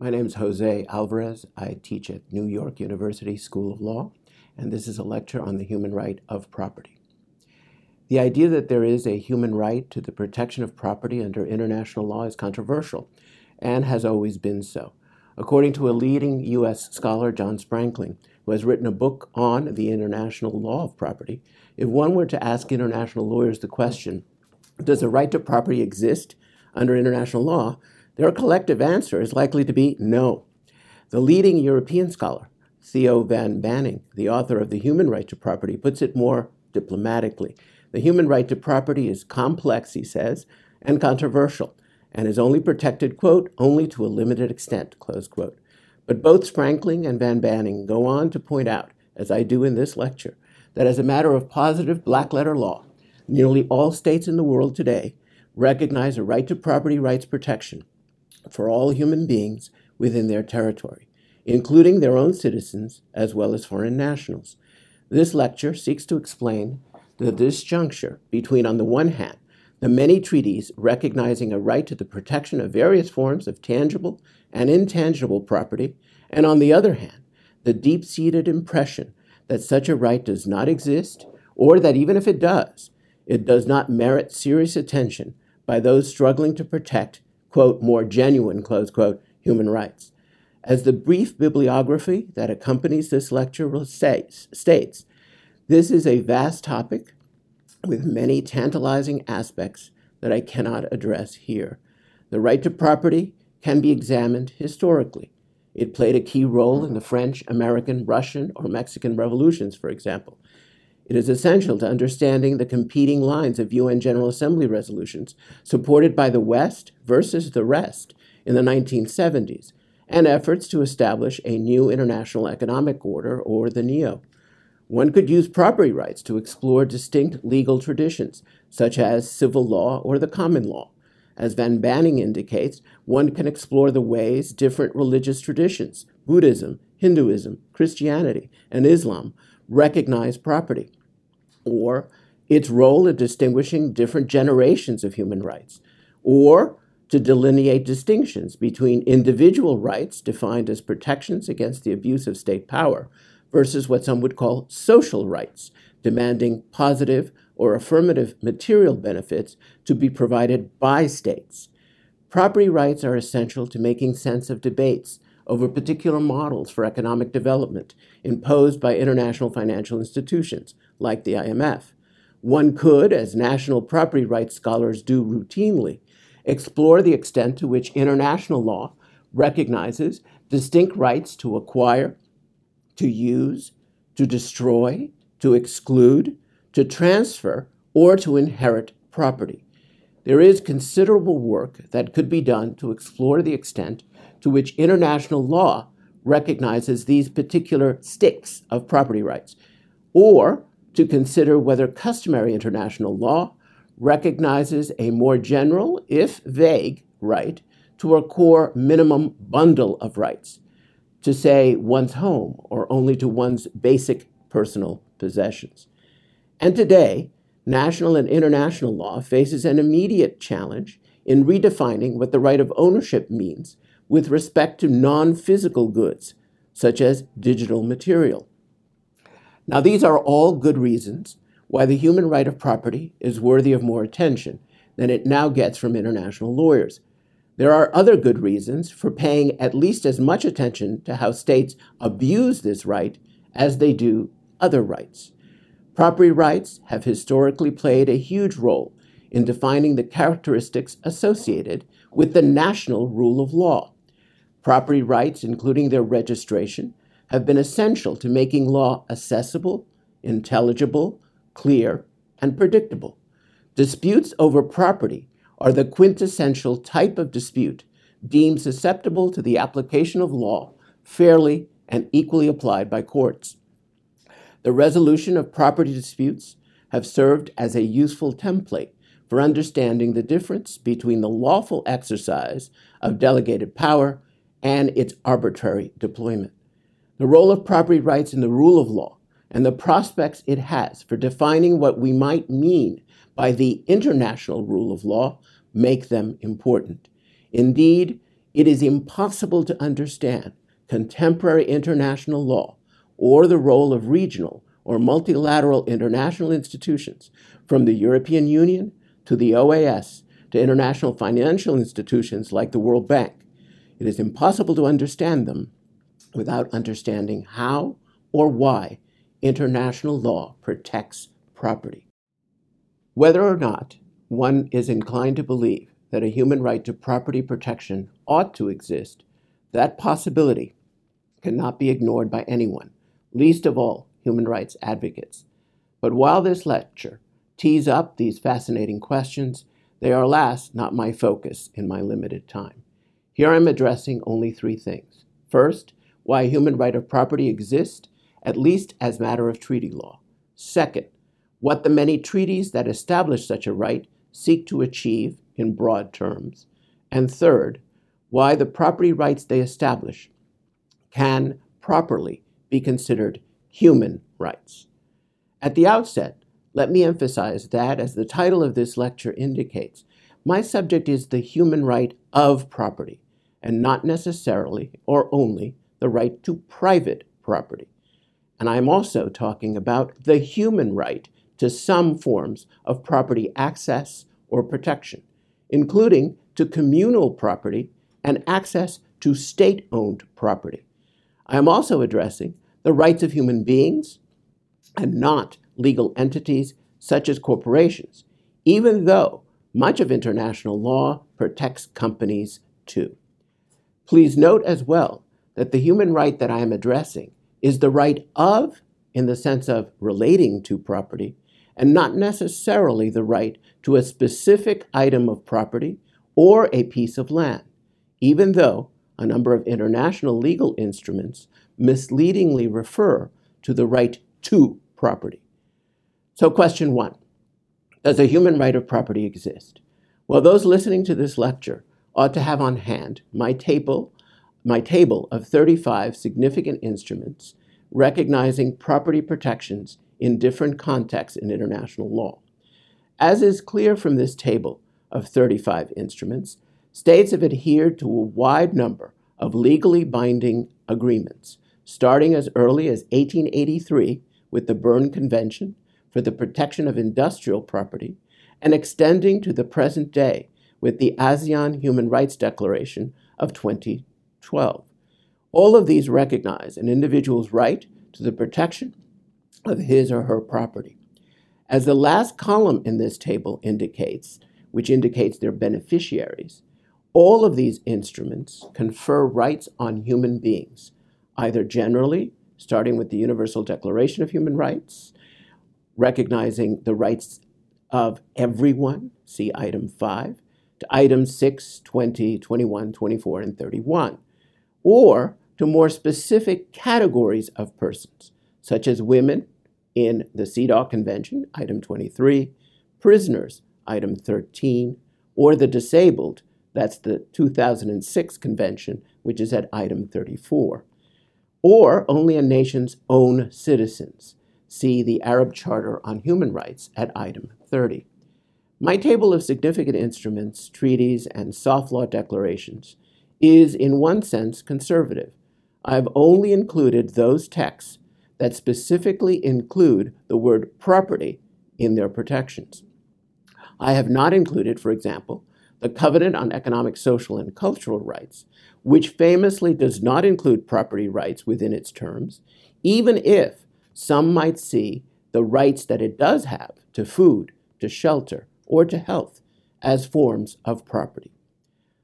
My name is Jose Alvarez. I teach at New York University School of Law, and this is a lecture on the human right of property. The idea that there is a human right to the protection of property under international law is controversial and has always been so. According to a leading U.S. scholar, John Sprankling, who has written a book on the international law of property, if one were to ask international lawyers the question, does a right to property exist under international law? Their collective answer is likely to be no. The leading European scholar, Theo van Banning, the author of The Human Right to Property, puts it more diplomatically. The human right to property is complex, he says, and controversial, and is only protected, quote, only to a limited extent, close quote. But both Sprankling and Van Banning go on to point out, as I do in this lecture, that as a matter of positive black letter law, nearly all states in the world today recognize a right to property rights protection for all human beings within their territory, including their own citizens as well as foreign nationals. This lecture seeks to explain the disjuncture between, on the one hand, the many treaties recognizing a right to the protection of various forms of tangible and intangible property, and on the other hand, the deep seated impression that such a right does not exist, or that even if it does, it does not merit serious attention by those struggling to protect, quote, more genuine, close quote, human rights. As the brief bibliography that accompanies this lecture states, this is a vast topic with many tantalizing aspects that I cannot address here. The right to property can be examined historically. It played a key role in the French, American, Russian, or Mexican revolutions, for example. It is essential to understanding the competing lines of UN General Assembly resolutions supported by the West versus the rest in the 1970s and efforts to establish a new international economic order, or the NEO. One could use property rights to explore distinct legal traditions, such as civil law or the common law. As Van Banning indicates, one can explore the ways different religious traditions, Buddhism, Hinduism, Christianity, and Islam, recognize property or its role in distinguishing different generations of human rights, or to delineate distinctions between individual rights defined as protections against the abuse of state power versus what some would call social rights, demanding positive or affirmative material benefits to be provided by states. Property rights are essential to making sense of debates over particular models for economic development imposed by international financial institutions like the IMF. One could, as national property rights scholars do routinely, explore the extent to which international law recognizes distinct rights to acquire, to use, to destroy, to exclude, to transfer, or to inherit property. There is considerable work that could be done to explore the extent to which international law recognizes these particular sticks of property rights, or to consider whether customary international law recognizes a more general, if vague, right to a core minimum bundle of rights, to say one's home or only to one's basic personal possessions. And today, national and international law faces an immediate challenge in redefining what the right of ownership means with respect to non physical goods, such as digital material. Now, these are all good reasons why the human right of property is worthy of more attention than it now gets from international lawyers. There are other good reasons for paying at least as much attention to how states abuse this right as they do other rights. Property rights have historically played a huge role in defining the characteristics associated with the national rule of law. Property rights, including their registration, have been essential to making law accessible, intelligible, clear, and predictable. Disputes over property are the quintessential type of dispute deemed susceptible to the application of law fairly and equally applied by courts. The resolution of property disputes have served as a useful template for understanding the difference between the lawful exercise of delegated power and its arbitrary deployment. The role of property rights in the rule of law and the prospects it has for defining what we might mean by the international rule of law make them important. Indeed, it is impossible to understand contemporary international law or the role of regional or multilateral international institutions, from the European Union to the OAS to international financial institutions like the World Bank. It is impossible to understand them without understanding how or why international law protects property. Whether or not one is inclined to believe that a human right to property protection ought to exist, that possibility cannot be ignored by anyone, least of all human rights advocates. But while this lecture tees up these fascinating questions, they are, alas, not my focus in my limited time. Here I'm addressing only three things. First, why a human right of property exists, at least as matter of treaty law. Second, what the many treaties that establish such a right seek to achieve in broad terms. And third, why the property rights they establish can properly be considered human rights. At the outset, let me emphasize that, as the title of this lecture indicates, my subject is the human right of property, and not necessarily or only the right to private property. And I'm also talking about the human right to some forms of property access or protection, including to communal property and access to state owned property. I am also addressing the rights of human beings and not legal entities such as corporations, even though much of international law protects companies too. Please note as well that the human right that I am addressing is the right of, in the sense of relating to property, and not necessarily the right to a specific item of property or a piece of land, even though a number of international legal instruments misleadingly refer to the right to property. So, question one Does a human right of property exist? Well, those listening to this lecture ought to have on hand my table, my table of 35 significant instruments recognizing property protections in different contexts in international law. As is clear from this table of 35 instruments, states have adhered to a wide number of legally binding agreements, starting as early as 1883 with the Berne Convention for the Protection of Industrial Property and extending to the present day with the ASEAN Human Rights Declaration of 2012. All of these recognize an individual's right to the protection of his or her property. As the last column in this table indicates, which indicates their beneficiaries, all of these instruments confer rights on human beings, either generally, starting with the Universal Declaration of Human Rights, recognizing the rights of everyone, see item 5, to items 6, 20, 21, 24, and 31, or to more specific categories of persons, such as women in the CEDAW Convention, item 23, prisoners, item 13, or the disabled, that's the 2006 convention, which is at item 34, or only a nation's own citizens. See the Arab Charter on Human Rights at item 30. My table of significant instruments, treaties, and soft law declarations is, in one sense, conservative. I've only included those texts that specifically include the word property in their protections. I have not included, for example, the Covenant on Economic, Social, and Cultural Rights, which famously does not include property rights within its terms, even if some might see the rights that it does have to food, to shelter, or to health as forms of property.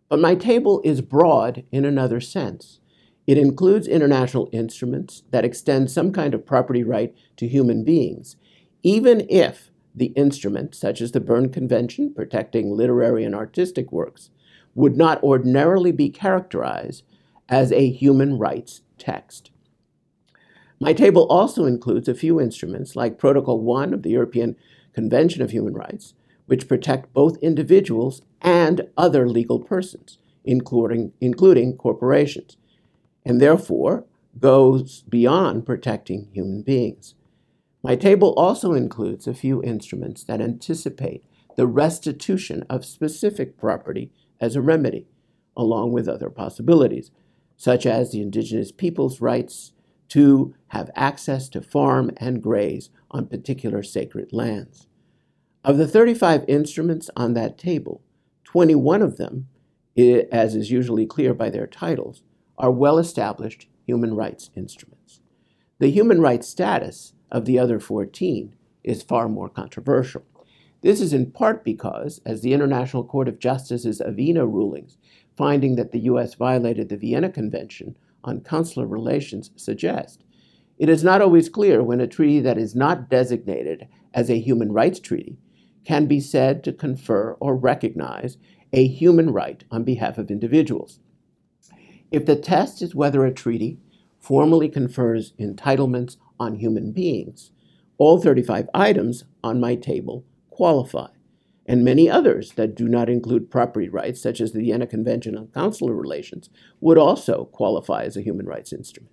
But my table is broad in another sense. It includes international instruments that extend some kind of property right to human beings, even if the instrument, such as the Berne Convention protecting literary and artistic works, would not ordinarily be characterized as a human rights text. My table also includes a few instruments like Protocol 1 of the European Convention of Human Rights, which protect both individuals and other legal persons, including, including corporations, and therefore goes beyond protecting human beings. My table also includes a few instruments that anticipate the restitution of specific property as a remedy. along with other possibilities, such as the indigenous people's rights to have access to farm and graze on particular sacred lands. Of the 35 instruments on that table, 21 of them, as is usually clear by their titles, are well established human rights instruments. The human rights status of the other 14 is far more controversial. This is in part because, as the International Court of Justice's Avena rulings, finding that the U.S. violated the Vienna Convention on Consular Relations suggest, it is not always clear when a treaty that is not designated as a human rights treaty can be said to confer or recognize a human right on behalf of individuals. If the test is whether a treaty formally confers entitlements on human beings, all 35 items on my table qualify, and many others that do not include property rights, such as the Vienna Convention on Consular Relations, would also qualify as a human rights instrument.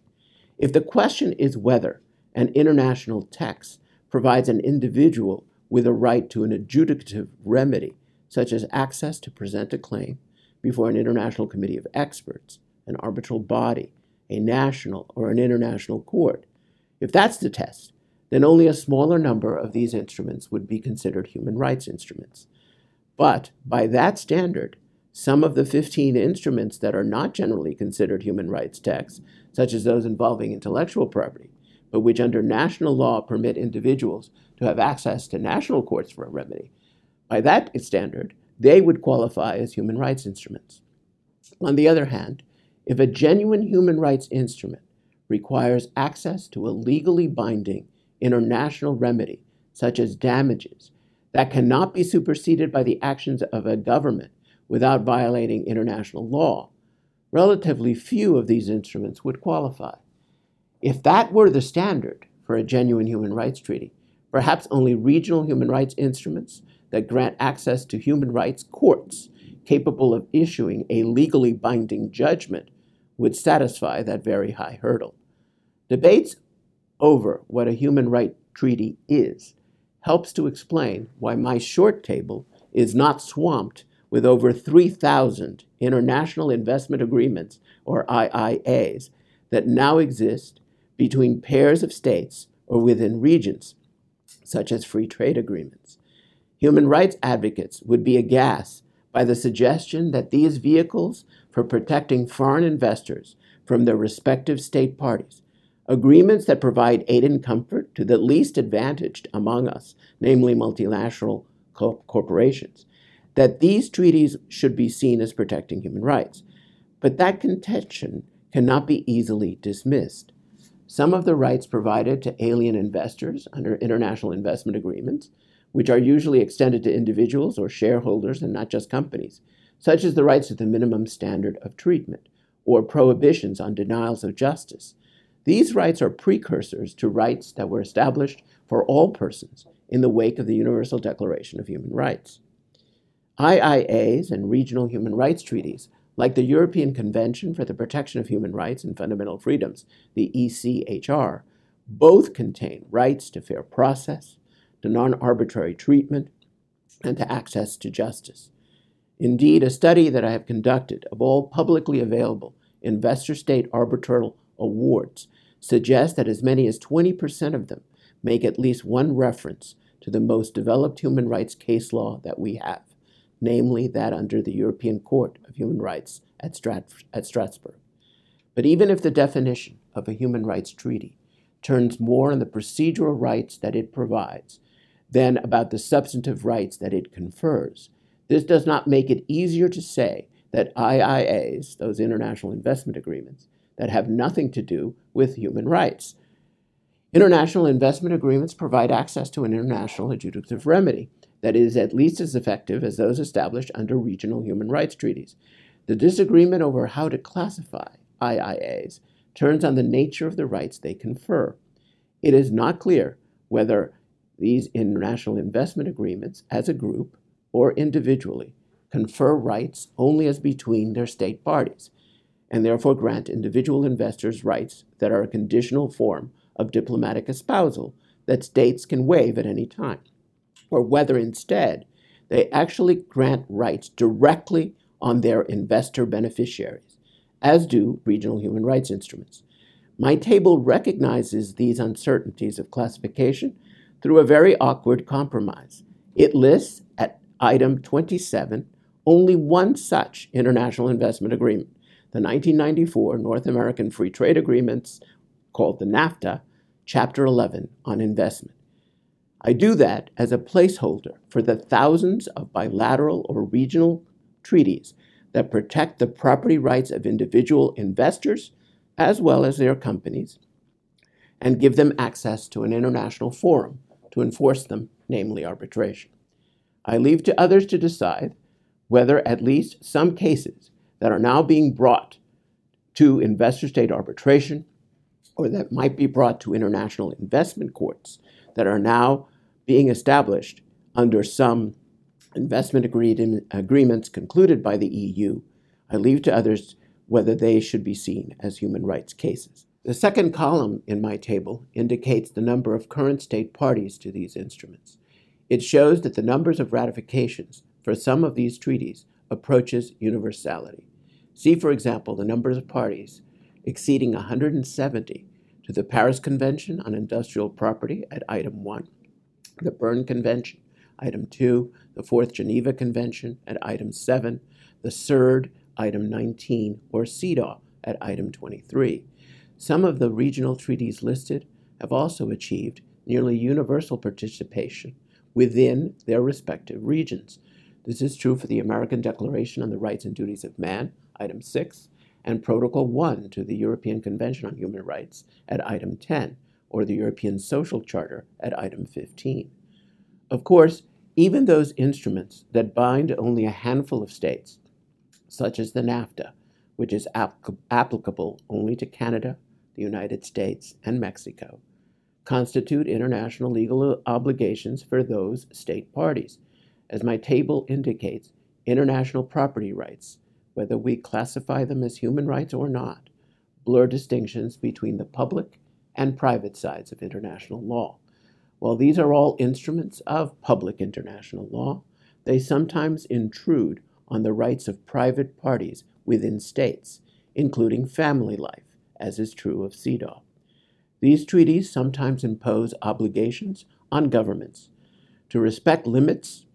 If the question is whether an international text provides an individual with a right to an adjudicative remedy, such as access to present a claim before an international committee of experts, an arbitral body, a national or an international court, if that's the test, then only a smaller number of these instruments would be considered human rights instruments. But by that standard, some of the 15 instruments that are not generally considered human rights texts, such as those involving intellectual property, but which under national law permit individuals to have access to national courts for a remedy, by that standard, they would qualify as human rights instruments. On the other hand, if a genuine human rights instrument requires access to a legally binding international remedy, such as damages, that cannot be superseded by the actions of a government without violating international law, relatively few of these instruments would qualify. If that were the standard for a genuine human rights treaty, perhaps only regional human rights instruments that grant access to human rights courts capable of issuing a legally binding judgment would satisfy that very high hurdle. Debates over what a human rights treaty is helps to explain why my short table is not swamped with over 3,000 international investment agreements, or IIAs, that now exist between pairs of states or within regions, such as free trade agreements. Human rights advocates would be aghast by the suggestion that these vehicles for protecting foreign investors from their respective state parties agreements that provide aid and comfort to the least advantaged among us, namely multinational co- corporations, that these treaties should be seen as protecting human rights. But that contention cannot be easily dismissed. Some of the rights provided to alien investors under international investment agreements, which are usually extended to individuals or shareholders and not just companies, such as the rights to the minimum standard of treatment or prohibitions on denials of justice, these rights are precursors to rights that were established for all persons in the wake of the Universal Declaration of Human Rights. IIAs and regional human rights treaties, like the European Convention for the Protection of Human Rights and Fundamental Freedoms, the ECHR, both contain rights to fair process, to non arbitrary treatment, and to access to justice. Indeed, a study that I have conducted of all publicly available investor state arbitral awards suggest that as many as 20% of them make at least one reference to the most developed human rights case law that we have, namely that under the European Court of Human Rights at, Strat- at Strasbourg. But even if the definition of a human rights treaty turns more on the procedural rights that it provides than about the substantive rights that it confers, this does not make it easier to say that IIAs, those international investment agreements, that have nothing to do with human rights. International investment agreements provide access to an international adjudicative remedy that is at least as effective as those established under regional human rights treaties. The disagreement over how to classify IIAs turns on the nature of the rights they confer. It is not clear whether these international investment agreements, as a group or individually, confer rights only as between their state parties and therefore grant individual investors rights that are a conditional form of diplomatic espousal that states can waive at any time, or whether instead they actually grant rights directly on their investor beneficiaries, as do regional human rights instruments. My table recognizes these uncertainties of classification through a very awkward compromise. It lists at item 27 only one such international investment agreement, the 1994 North American Free Trade Agreements, called the NAFTA, Chapter 11 on investment. I do that as a placeholder for the thousands of bilateral or regional treaties that protect the property rights of individual investors as well as their companies and give them access to an international forum to enforce them, namely arbitration. I leave to others to decide whether at least some cases that are now being brought to investor state arbitration or that might be brought to international investment courts that are now being established under some investment agreed agreements concluded by the EU. I leave to others whether they should be seen as human rights cases. The second column in my table indicates the number of current state parties to these instruments. It shows that the numbers of ratifications for some of these treaties approaches universality. See, for example, the numbers of parties exceeding 170 to the Paris Convention on Industrial Property at item 1, the Berne Convention, item 2, the Fourth Geneva Convention at item 7, the CERD, item 19, or CEDAW at item 23. Some of the regional treaties listed have also achieved nearly universal participation within their respective regions. This is true for the American Declaration on the Rights and Duties of Man, item 6, and Protocol 1 to the European Convention on Human Rights at item 10, or the European Social Charter at item 15. Of course, even those instruments that bind only a handful of states, such as the NAFTA, which is ap- applicable only to Canada, the United States, and Mexico, constitute international legal obligations for those state parties. As my table indicates, international property rights whether we classify them as human rights or not, blur distinctions between the public and private sides of international law. While these are all instruments of public international law, they sometimes intrude on the rights of private parties within states, including family life, as is true of CEDAW. These treaties sometimes impose obligations on governments to respect limits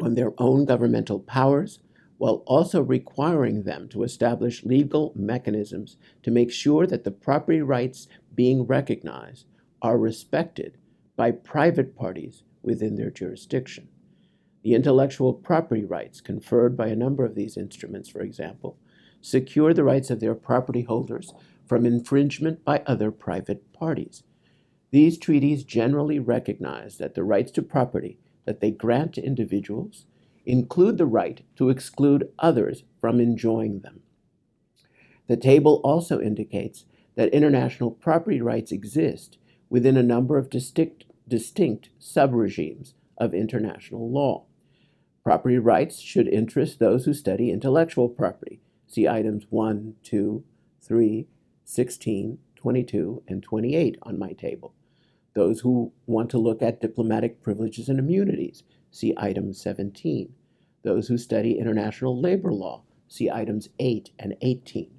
on their own governmental powers while also requiring them to establish legal mechanisms to make sure that the property rights being recognized are respected by private parties within their jurisdiction. The intellectual property rights conferred by a number of these instruments, for example, secure the rights of their property holders from infringement by other private parties. These treaties generally recognize that the rights to property that they grant to individuals include the right to exclude others from enjoying them. The table also indicates that international property rights exist within a number of distinct, distinct subregimes of international law. Property rights should interest those who study intellectual property. See items 1, 2, 3, 16, 22, and 28 on my table. Those who want to look at diplomatic privileges and immunities see item 17. Those who study international labor law, see items 8 and 18.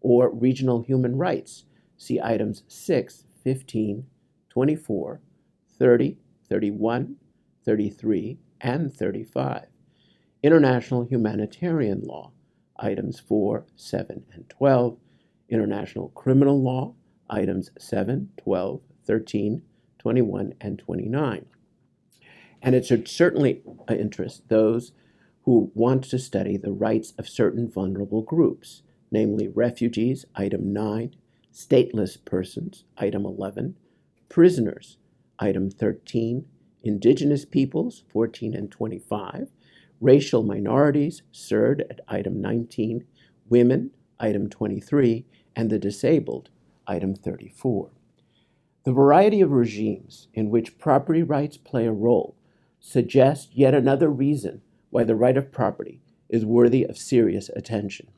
Or regional human rights, see items 6, 15, 24, 30, 31, 33, and 35. International humanitarian law, items 4, 7, and 12. International criminal law, items 7, 12, 13, 21, and 29. And it should certainly uh, interest those who want to study the rights of certain vulnerable groups, namely refugees, item 9, stateless persons, item 11, prisoners, item 13, indigenous peoples, 14 and 25, racial minorities, CERD at item 19, women, item 23, and the disabled, item 34. The variety of regimes in which property rights play a role suggest yet another reason why the right of property is worthy of serious attention.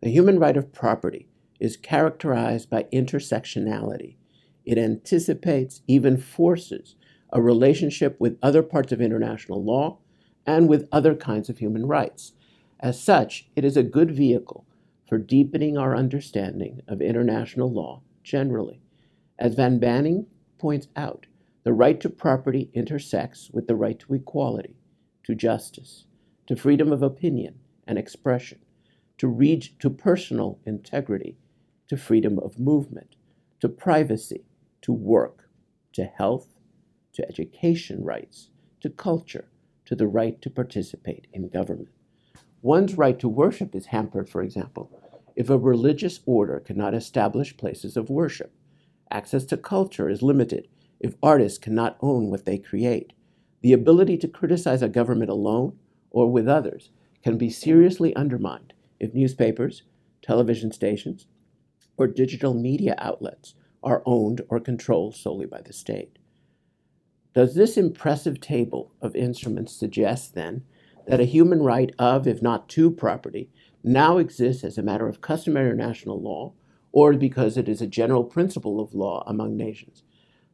The human right of property is characterized by intersectionality. It anticipates, even forces, a relationship with other parts of international law and with other kinds of human rights. As such, it is a good vehicle for deepening our understanding of international law generally. As Van Banning points out, the right to property intersects with the right to equality, to justice, to freedom of opinion and expression, to, reach, to personal integrity, to freedom of movement, to privacy, to work, to health, to education rights, to culture, to the right to participate in government. One's right to worship is hampered, for example, if a religious order cannot establish places of worship. Access to culture is limited if artists cannot own what they create. The ability to criticize a government alone or with others can be seriously undermined if newspapers, television stations, or digital media outlets are owned or controlled solely by the state. Does this impressive table of instruments suggest, then, that a human right of, if not to, property now exists as a matter of customary national law, or because it is a general principle of law among nations?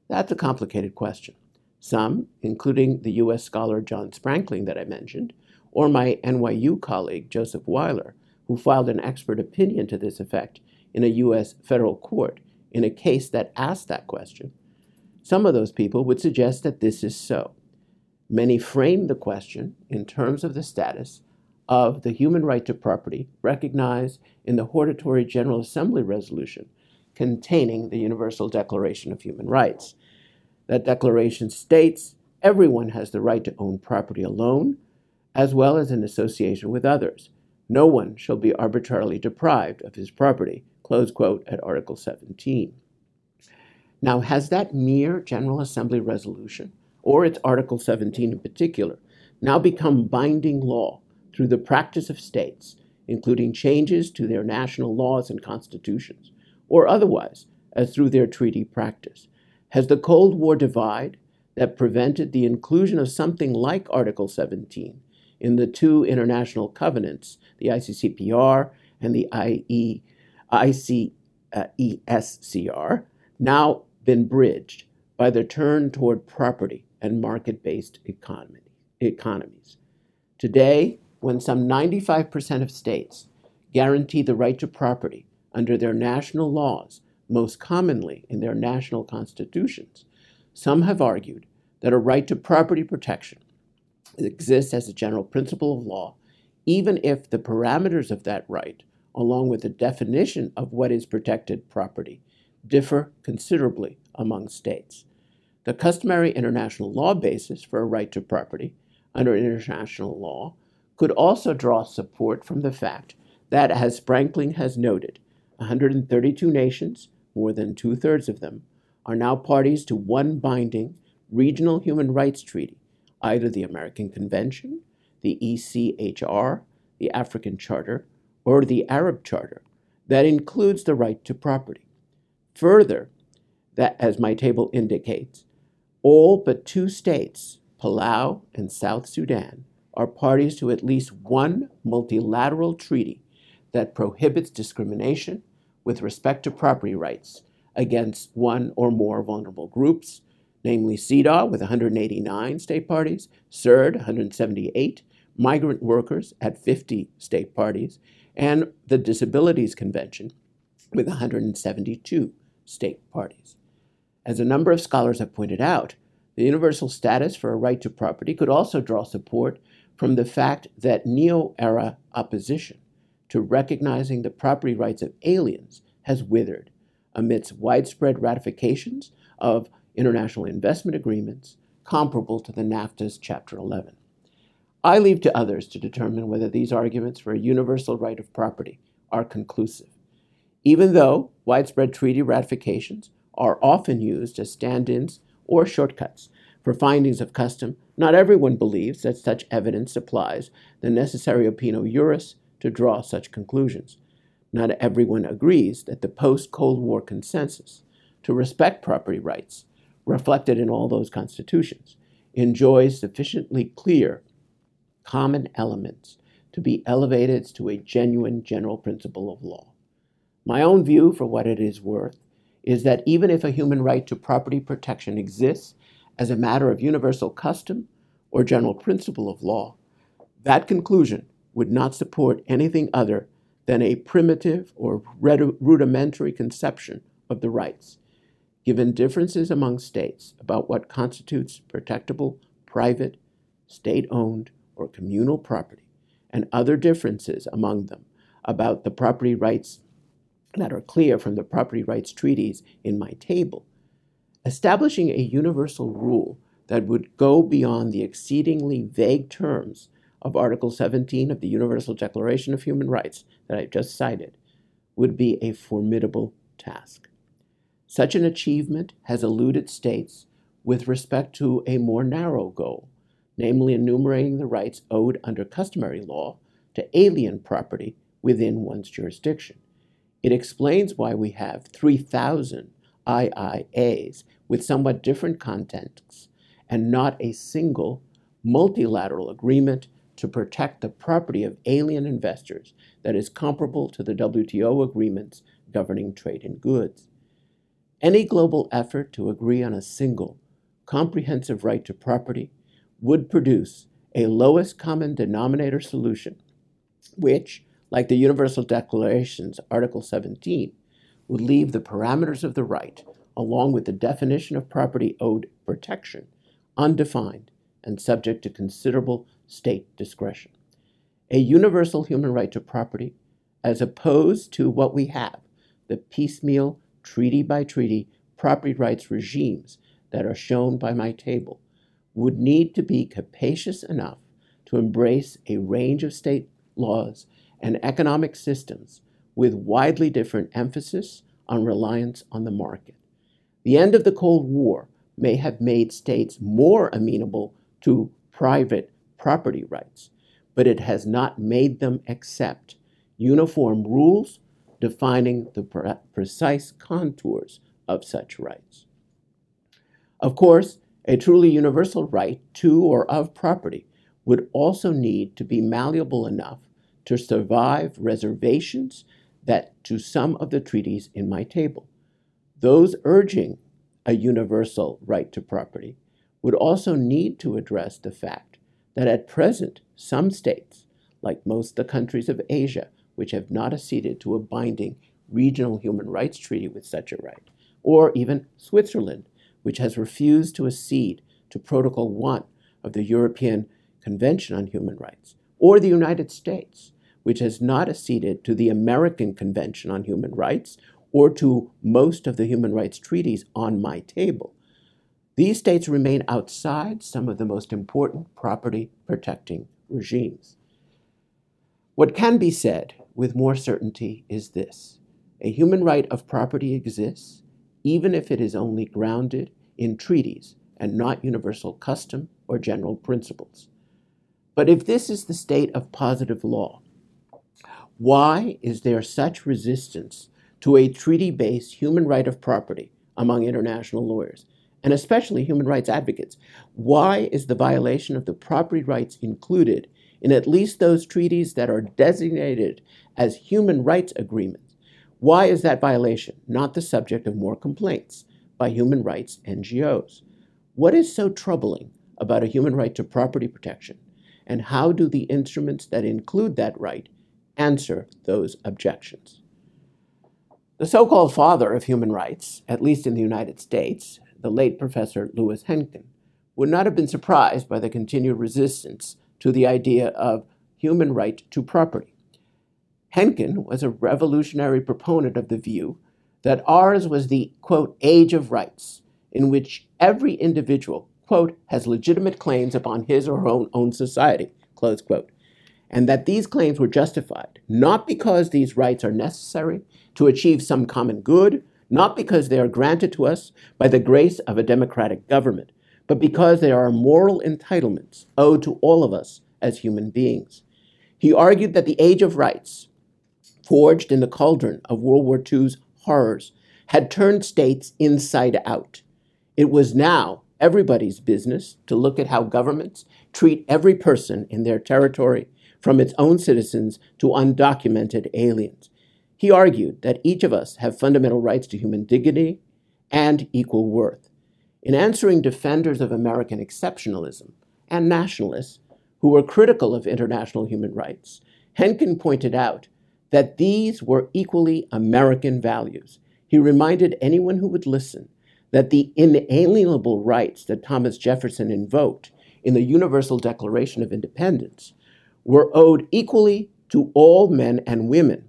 That's a complicated question. Some, including the U.S. scholar John Sprankling that I mentioned, or my NYU colleague Joseph Weiler, who filed an expert opinion to this effect in a U.S. federal court in a case that asked that question, some of those people would suggest that this is so. Many frame the question in terms of the status of the human right to property recognized in the Hortatory General Assembly resolution containing the Universal Declaration of Human Rights. That declaration states everyone has the right to own property alone, as well as in association with others. No one shall be arbitrarily deprived of his property, close quote, at Article 17. Now, has that mere General Assembly resolution, or its Article 17 in particular, now become binding law through the practice of states, including changes to their national laws and constitutions, or otherwise, as through their treaty practice? Has the Cold War divide that prevented the inclusion of something like Article 17 in the two international covenants, the ICCPR and the IE, ICESCR, now been bridged by the turn toward property and market based economy, economies. Today, when some 95% of states guarantee the right to property under their national laws, most commonly in their national constitutions, some have argued that a right to property protection exists as a general principle of law, even if the parameters of that right, along with the definition of what is protected property, differ considerably among states. The customary international law basis for a right to property under international law could also draw support from the fact that, as Sprankling has noted, 132 nations, more than two thirds of them, are now parties to one binding regional human rights treaty, either the American Convention, the ECHR, the African Charter, or the Arab Charter, that includes the right to property. Further, that, as my table indicates, all but two states, Palau and South Sudan, are parties to at least one multilateral treaty that prohibits discrimination with respect to property rights against one or more vulnerable groups, namely CEDAW with 189 state parties, CERD 178, migrant workers at 50 state parties, and the Disabilities Convention with 172 state parties. As a number of scholars have pointed out, the universal status for a right to property could also draw support from the fact that neo era opposition to recognizing the property rights of aliens has withered amidst widespread ratifications of international investment agreements comparable to the NAFTA's Chapter 11. I leave to others to determine whether these arguments for a universal right of property are conclusive. Even though widespread treaty ratifications are often used as stand ins or shortcuts for findings of custom, not everyone believes that such evidence supplies the necessary opinio juris to draw such conclusions. Not everyone agrees that the post Cold War consensus to respect property rights, reflected in all those constitutions, enjoys sufficiently clear common elements to be elevated to a genuine general principle of law. My own view, for what it is worth, is that even if a human right to property protection exists as a matter of universal custom or general principle of law, that conclusion would not support anything other than a primitive or rudimentary conception of the rights, given differences among states about what constitutes protectable, private, state owned, or communal property, and other differences among them about the property rights that are clear from the property rights treaties in my table, establishing a universal rule that would go beyond the exceedingly vague terms of Article 17 of the Universal Declaration of Human Rights that I just cited would be a formidable task. Such an achievement has eluded states with respect to a more narrow goal, namely enumerating the rights owed under customary law to alien property within one's jurisdiction. It explains why we have 3,000 IIAs with somewhat different contents and not a single multilateral agreement to protect the property of alien investors that is comparable to the WTO agreements governing trade in goods. Any global effort to agree on a single, comprehensive right to property would produce a lowest common denominator solution, which, like the Universal Declaration's Article 17, would leave the parameters of the right, along with the definition of property owed protection, undefined and subject to considerable state discretion. A universal human right to property, as opposed to what we have, the piecemeal, treaty by treaty property rights regimes that are shown by my table, would need to be capacious enough to embrace a range of state laws and economic systems with widely different emphasis on reliance on the market. The end of the Cold War may have made states more amenable to private property rights, but it has not made them accept uniform rules defining the pre- precise contours of such rights. Of course, a truly universal right to or of property would also need to be malleable enough to survive reservations that to some of the treaties in my table. Those urging a universal right to property would also need to address the fact that at present some states, like most of the countries of Asia, which have not acceded to a binding regional human rights treaty with such a right, or even Switzerland, which has refused to accede to Protocol 1 of the European Convention on Human Rights, or the United States, which has not acceded to the American Convention on Human Rights or to most of the human rights treaties on my table, these states remain outside some of the most important property protecting regimes. What can be said with more certainty is this a human right of property exists, even if it is only grounded in treaties and not universal custom or general principles. But if this is the state of positive law, why is there such resistance to a treaty based human right of property among international lawyers? and especially human rights advocates. Why is the violation of the property rights included in at least those treaties that are designated as human rights agreements? Why is that violation not the subject of more complaints by human rights NGOs? What is so troubling about a human right to property protection? And how do the instruments that include that right answer those objections? The so called father of human rights, at least in the United States, the late Professor Louis Henkin, would not have been surprised by the continued resistance to the idea of human right to property. Henkin was a revolutionary proponent of the view that ours was the, quote, age of rights, in which every individual, quote, has legitimate claims upon his or her own, own society, close quote, and that these claims were justified, not because these rights are necessary to achieve some common good not because they are granted to us by the grace of a democratic government, but because they are moral entitlements owed to all of us as human beings. He argued that the Age of Rights, forged in the cauldron of World War II's horrors, had turned states inside out. It was now everybody's business to look at how governments treat every person in their territory, from its own citizens to undocumented aliens. He argued that each of us have fundamental rights to human dignity and equal worth. In answering defenders of American exceptionalism and nationalists who were critical of international human rights, Henkin pointed out that these were equally American values. He reminded anyone who would listen that the inalienable rights that Thomas Jefferson invoked in the Universal Declaration of Independence were owed equally to all men and women,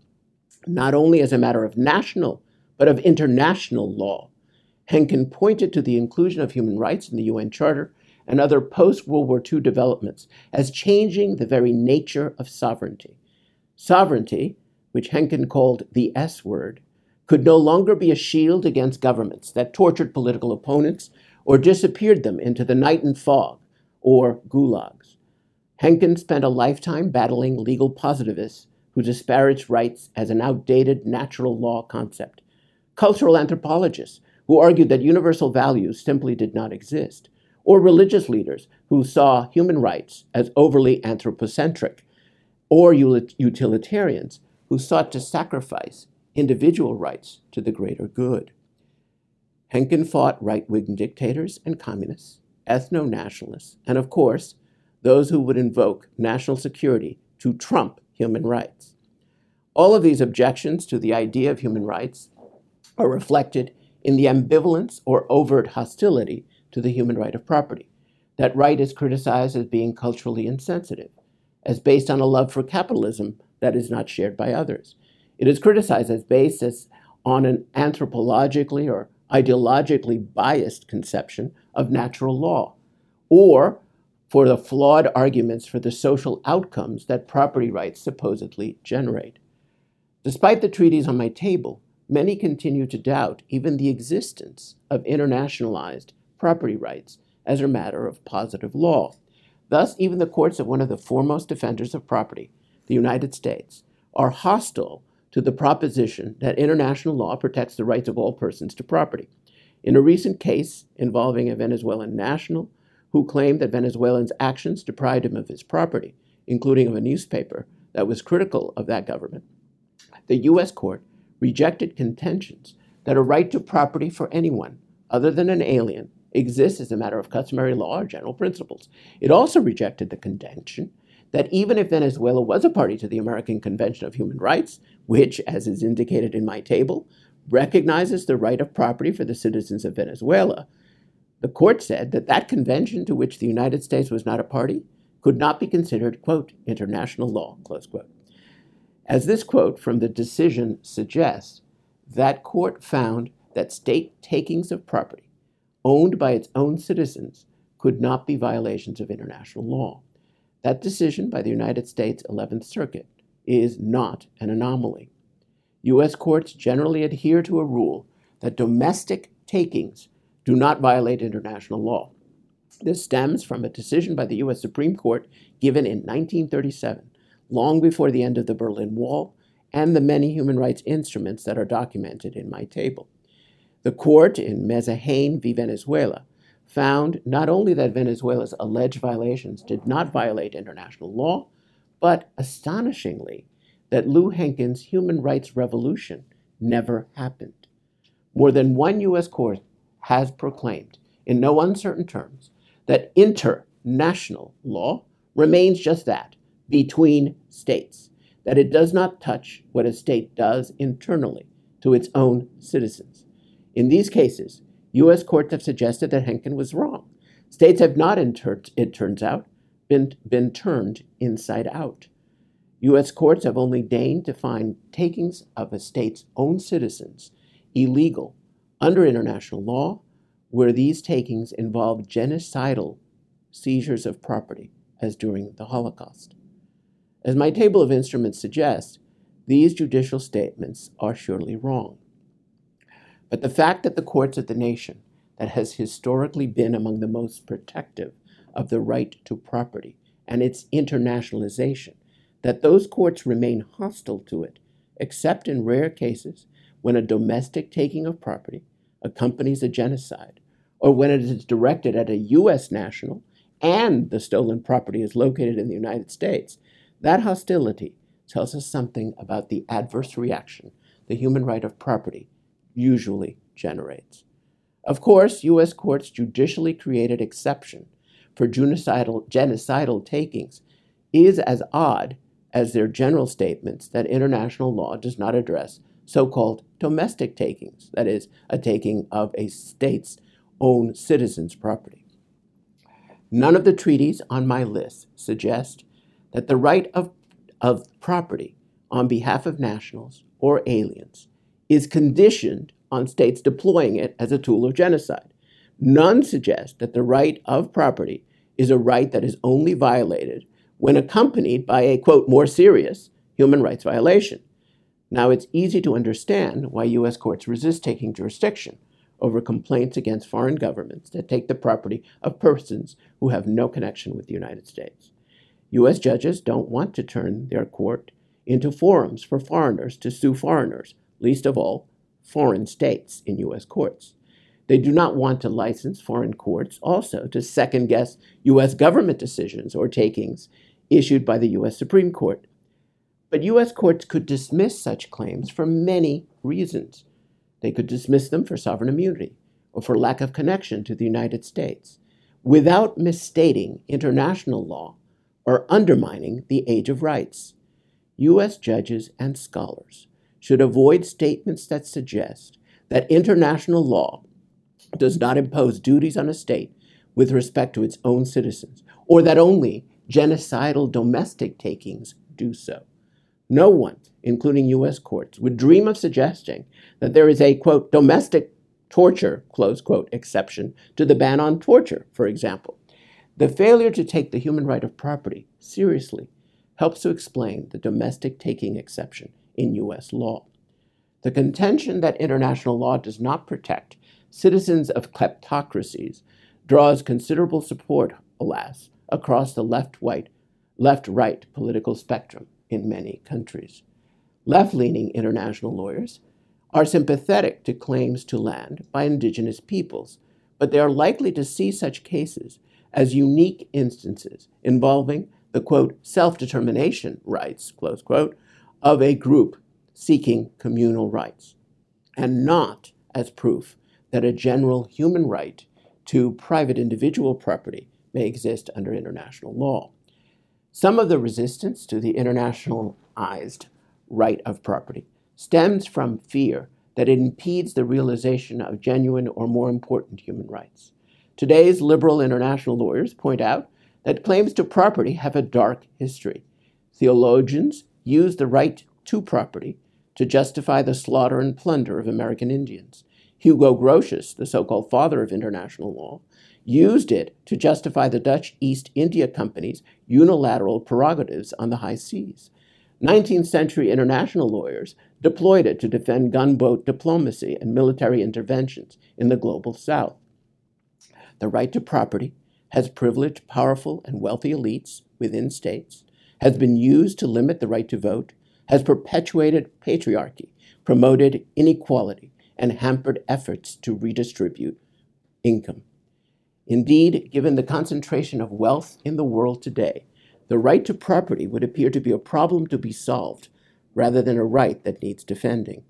not only as a matter of national, but of international law. Henkin pointed to the inclusion of human rights in the UN Charter and other post World War II developments as changing the very nature of sovereignty. Sovereignty, which Henkin called the S word, could no longer be a shield against governments that tortured political opponents or disappeared them into the night and fog or gulags. Henkin spent a lifetime battling legal positivists who disparaged rights as an outdated natural law concept, cultural anthropologists who argued that universal values simply did not exist, or religious leaders who saw human rights as overly anthropocentric, or utilitarians who sought to sacrifice individual rights to the greater good. Henkin fought right wing dictators and communists, ethno nationalists, and of course, those who would invoke national security to trump human rights. All of these objections to the idea of human rights are reflected in the ambivalence or overt hostility to the human right of property. That right is criticized as being culturally insensitive, as based on a love for capitalism that is not shared by others. It is criticized as based on an anthropologically or ideologically biased conception of natural law, or for the flawed arguments for the social outcomes that property rights supposedly generate. Despite the treaties on my table, many continue to doubt even the existence of internationalized property rights as a matter of positive law. Thus, even the courts of one of the foremost defenders of property, the United States, are hostile to the proposition that international law protects the rights of all persons to property. In a recent case involving a Venezuelan national who claimed that Venezuelans' actions deprived him of his property, including of a newspaper that was critical of that government, the U.S. court rejected contentions that a right to property for anyone other than an alien exists as a matter of customary law or general principles. It also rejected the contention that even if Venezuela was a party to the American Convention of Human Rights, which, as is indicated in my table, recognizes the right of property for the citizens of Venezuela, the court said that that convention to which the United States was not a party could not be considered, quote, international law, close quote. As this quote from the decision suggests, that court found that state takings of property owned by its own citizens could not be violations of international law. That decision by the United States 11th Circuit is not an anomaly. U.S. courts generally adhere to a rule that domestic takings do not violate international law. This stems from a decision by the U.S. Supreme Court given in 1937, long before the end of the Berlin Wall, and the many human rights instruments that are documented in my table. The court in Mezerhane v. Venezuela found not only that Venezuela's alleged violations did not violate international law, but astonishingly, that Lou Henkin's human rights revolution never happened. More than one U.S. court has proclaimed, in no uncertain terms, that international law remains just that, between states, that it does not touch what a state does internally to its own citizens. In these cases, U.S. courts have suggested that Henkin was wrong. States have not, it turns out, been, been turned inside out. U.S. courts have only deigned to find takings of a state's own citizens illegal under international law where these takings involve genocidal seizures of property, as during the Holocaust. As my table of instruments suggests, these judicial statements are surely wrong. But the fact that the courts of the nation, that has historically been among the most protective of the right to property and its internationalization, that those courts remain hostile to it, except in rare cases when a domestic taking of property accompanies a genocide, or when it is directed at a U.S. national and the stolen property is located in the United States, that hostility tells us something about the adverse reaction the human right of property usually generates. Of course, U.S. courts judicially created exception for genocidal, genocidal takings is as odd as their general statements that international law does not address so called domestic takings, that is, a taking of a state's own citizens' property. None of the treaties on my list suggest that the right of, of property on behalf of nationals or aliens is conditioned on states deploying it as a tool of genocide. None suggest that the right of property is a right that is only violated when accompanied by a, quote, more serious human rights violation. Now, it's easy to understand why U.S. courts resist taking jurisdiction over complaints against foreign governments that take the property of persons who have no connection with the United States. U.S. judges don't want to turn their court into forums for foreigners to sue foreigners, least of all, foreign states in U.S. courts. They do not want to license foreign courts also to second guess U.S. government decisions or takings issued by the U.S. Supreme Court. But U.S. courts could dismiss such claims for many reasons. They could dismiss them for sovereign immunity or for lack of connection to the United States without misstating international law or undermining the Age of Rights. U.S. judges and scholars should avoid statements that suggest that international law does not impose duties on a state with respect to its own citizens, or that only genocidal domestic takings do so. No one, including U.S. courts, would dream of suggesting that there is a, quote, domestic torture, close quote, exception to the ban on torture, for example. The failure to take the human right of property seriously helps to explain the domestic taking exception in U.S. law. The contention that international law does not protect citizens of kleptocracies draws considerable support, alas, across the left right left right political spectrum in many countries. Left leaning international lawyers are sympathetic to claims to land by indigenous peoples, but they are likely to see such cases as unique instances involving the quote self determination rights close quote of a group seeking communal rights, and not as proof that a general human right to private individual property may exist under international law. Some of the resistance to the internationalized right of property stems from fear that it impedes the realization of genuine or more important human rights. Today's liberal international lawyers point out that claims to property have a dark history. Theologians use the right to property to justify the slaughter and plunder of American Indians. Hugo Grotius, the so called father of international law, used it to justify the Dutch East India Company's unilateral prerogatives on the high seas. 19th century international lawyers deployed it to defend gunboat diplomacy and military interventions in the global south. The right to property has privileged powerful and wealthy elites within states, has been used to limit the right to vote, has perpetuated patriarchy, promoted inequality, and hampered efforts to redistribute income. Indeed, given the concentration of wealth in the world today, the right to property would appear to be a problem to be solved rather than a right that needs defending.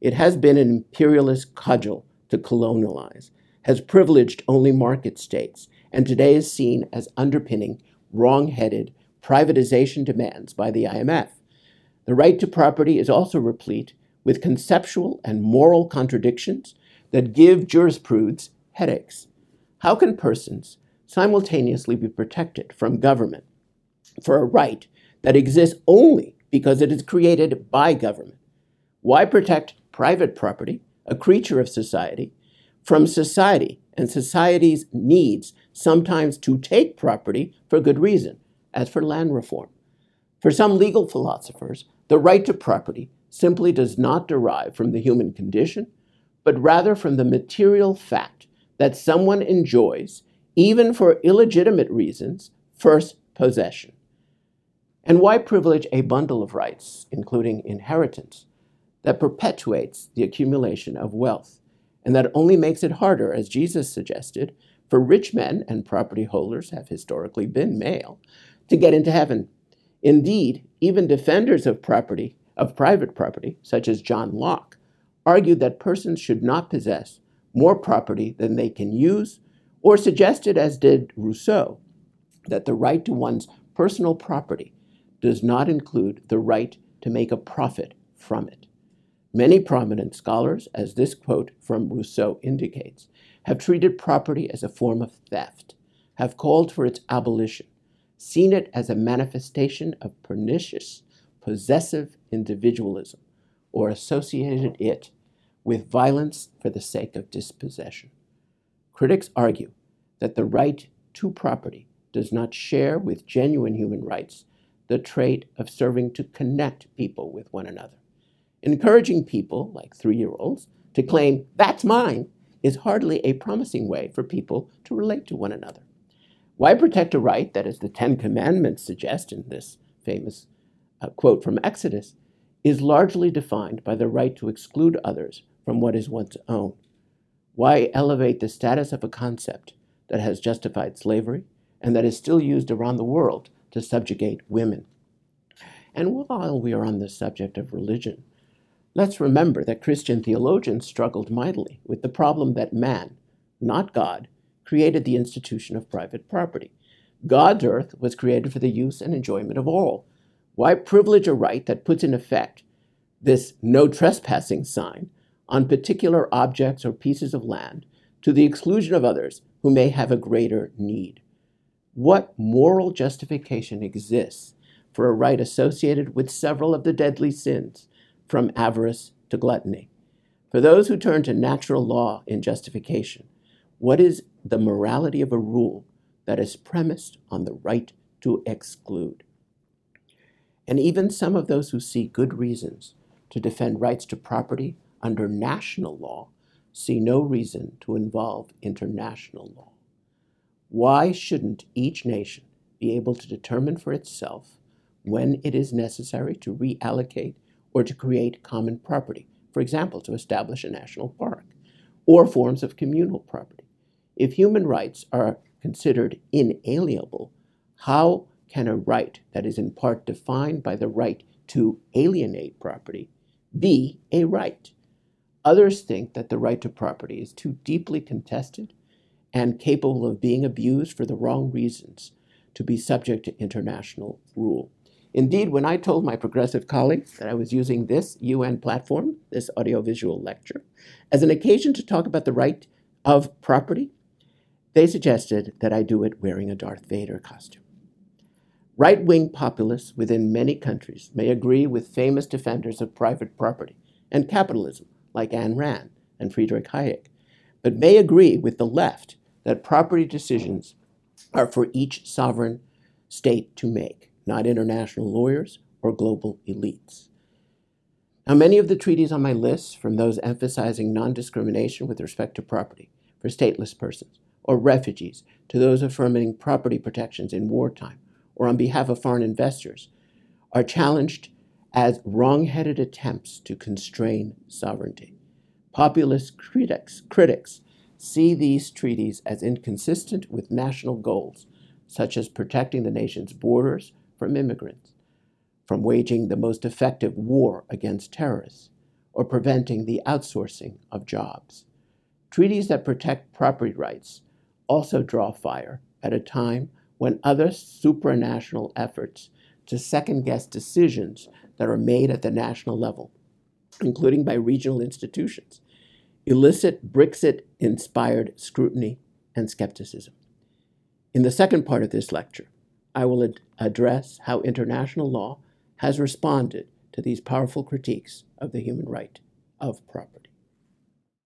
It has been an imperialist cudgel to colonialize, has privileged only market states, and today is seen as underpinning wrong headed privatization demands by the IMF. The right to property is also replete with conceptual and moral contradictions that give jurisprudence headaches. How can persons simultaneously be protected from government for a right that exists only because it is created by government? Why protect private property, a creature of society, from society and society's needs sometimes to take property for good reason, as for land reform? For some legal philosophers, the right to property simply does not derive from the human condition, but rather from the material fact that someone enjoys, even for illegitimate reasons, first possession. And why privilege a bundle of rights, including inheritance, that perpetuates the accumulation of wealth, and that only makes it harder, as Jesus suggested, for rich men and property holders have historically been male to get into heaven. Indeed, even defenders of property of private property, such as John Locke, argued that persons should not possess more property than they can use or suggested, as did Rousseau, that the right to one's personal property does not include the right to make a profit from it. Many prominent scholars, as this quote from Rousseau indicates, have treated property as a form of theft, have called for its abolition, seen it as a manifestation of pernicious, possessive individualism, or associated it with violence for the sake of dispossession. Critics argue that the right to property does not share with genuine human rights the trait of serving to connect people with one another. Encouraging people, like three year olds, to claim, that's mine, is hardly a promising way for people to relate to one another. Why protect a right that, as the Ten Commandments suggest in this famous uh, quote from Exodus, is largely defined by the right to exclude others from what is one's own? Why elevate the status of a concept that has justified slavery and that is still used around the world to subjugate women? And while we are on the subject of religion, let's remember that Christian theologians struggled mightily with the problem that man, not God, created the institution of private property. God's earth was created for the use and enjoyment of all. Why privilege a right that puts in effect this no trespassing sign on particular objects or pieces of land to the exclusion of others who may have a greater need. What moral justification exists for a right associated with several of the deadly sins, from avarice to gluttony? For those who turn to natural law in justification, what is the morality of a rule that is premised on the right to exclude? And even some of those who see good reasons to defend rights to property under national law see no reason to involve international law. Why shouldn't each nation be able to determine for itself when it is necessary to reallocate or to create common property, for example, to establish a national park, or forms of communal property? If human rights are considered inalienable, how can a right that is in part defined by the right to alienate property be a right? Others think that the right to property is too deeply contested and capable of being abused for the wrong reasons to be subject to international rule. Indeed, when I told my progressive colleagues that I was using this UN platform, this audiovisual lecture, as an occasion to talk about the right of property, they suggested that I do it wearing a Darth Vader costume. Right wing populists within many countries may agree with famous defenders of private property and capitalism like Ayn Rand and Friedrich Hayek, but may agree with the left that property decisions are for each sovereign state to make, not international lawyers or global elites. Now, many of the treaties on my list, from those emphasizing non discrimination with respect to property for stateless persons or refugees to those affirming property protections in wartime or on behalf of foreign investors, are challenged as wrong-headed attempts to constrain sovereignty. Populist critics, critics see these treaties as inconsistent with national goals, such as protecting the nation's borders from immigrants, from waging the most effective war against terrorists, or preventing the outsourcing of jobs. Treaties that protect property rights also draw fire at a time when other supranational efforts to second guess decisions that are made at the national level, including by regional institutions, elicit Brexit inspired scrutiny and skepticism. In the second part of this lecture, I will ad- address how international law has responded to these powerful critiques of the human right of property.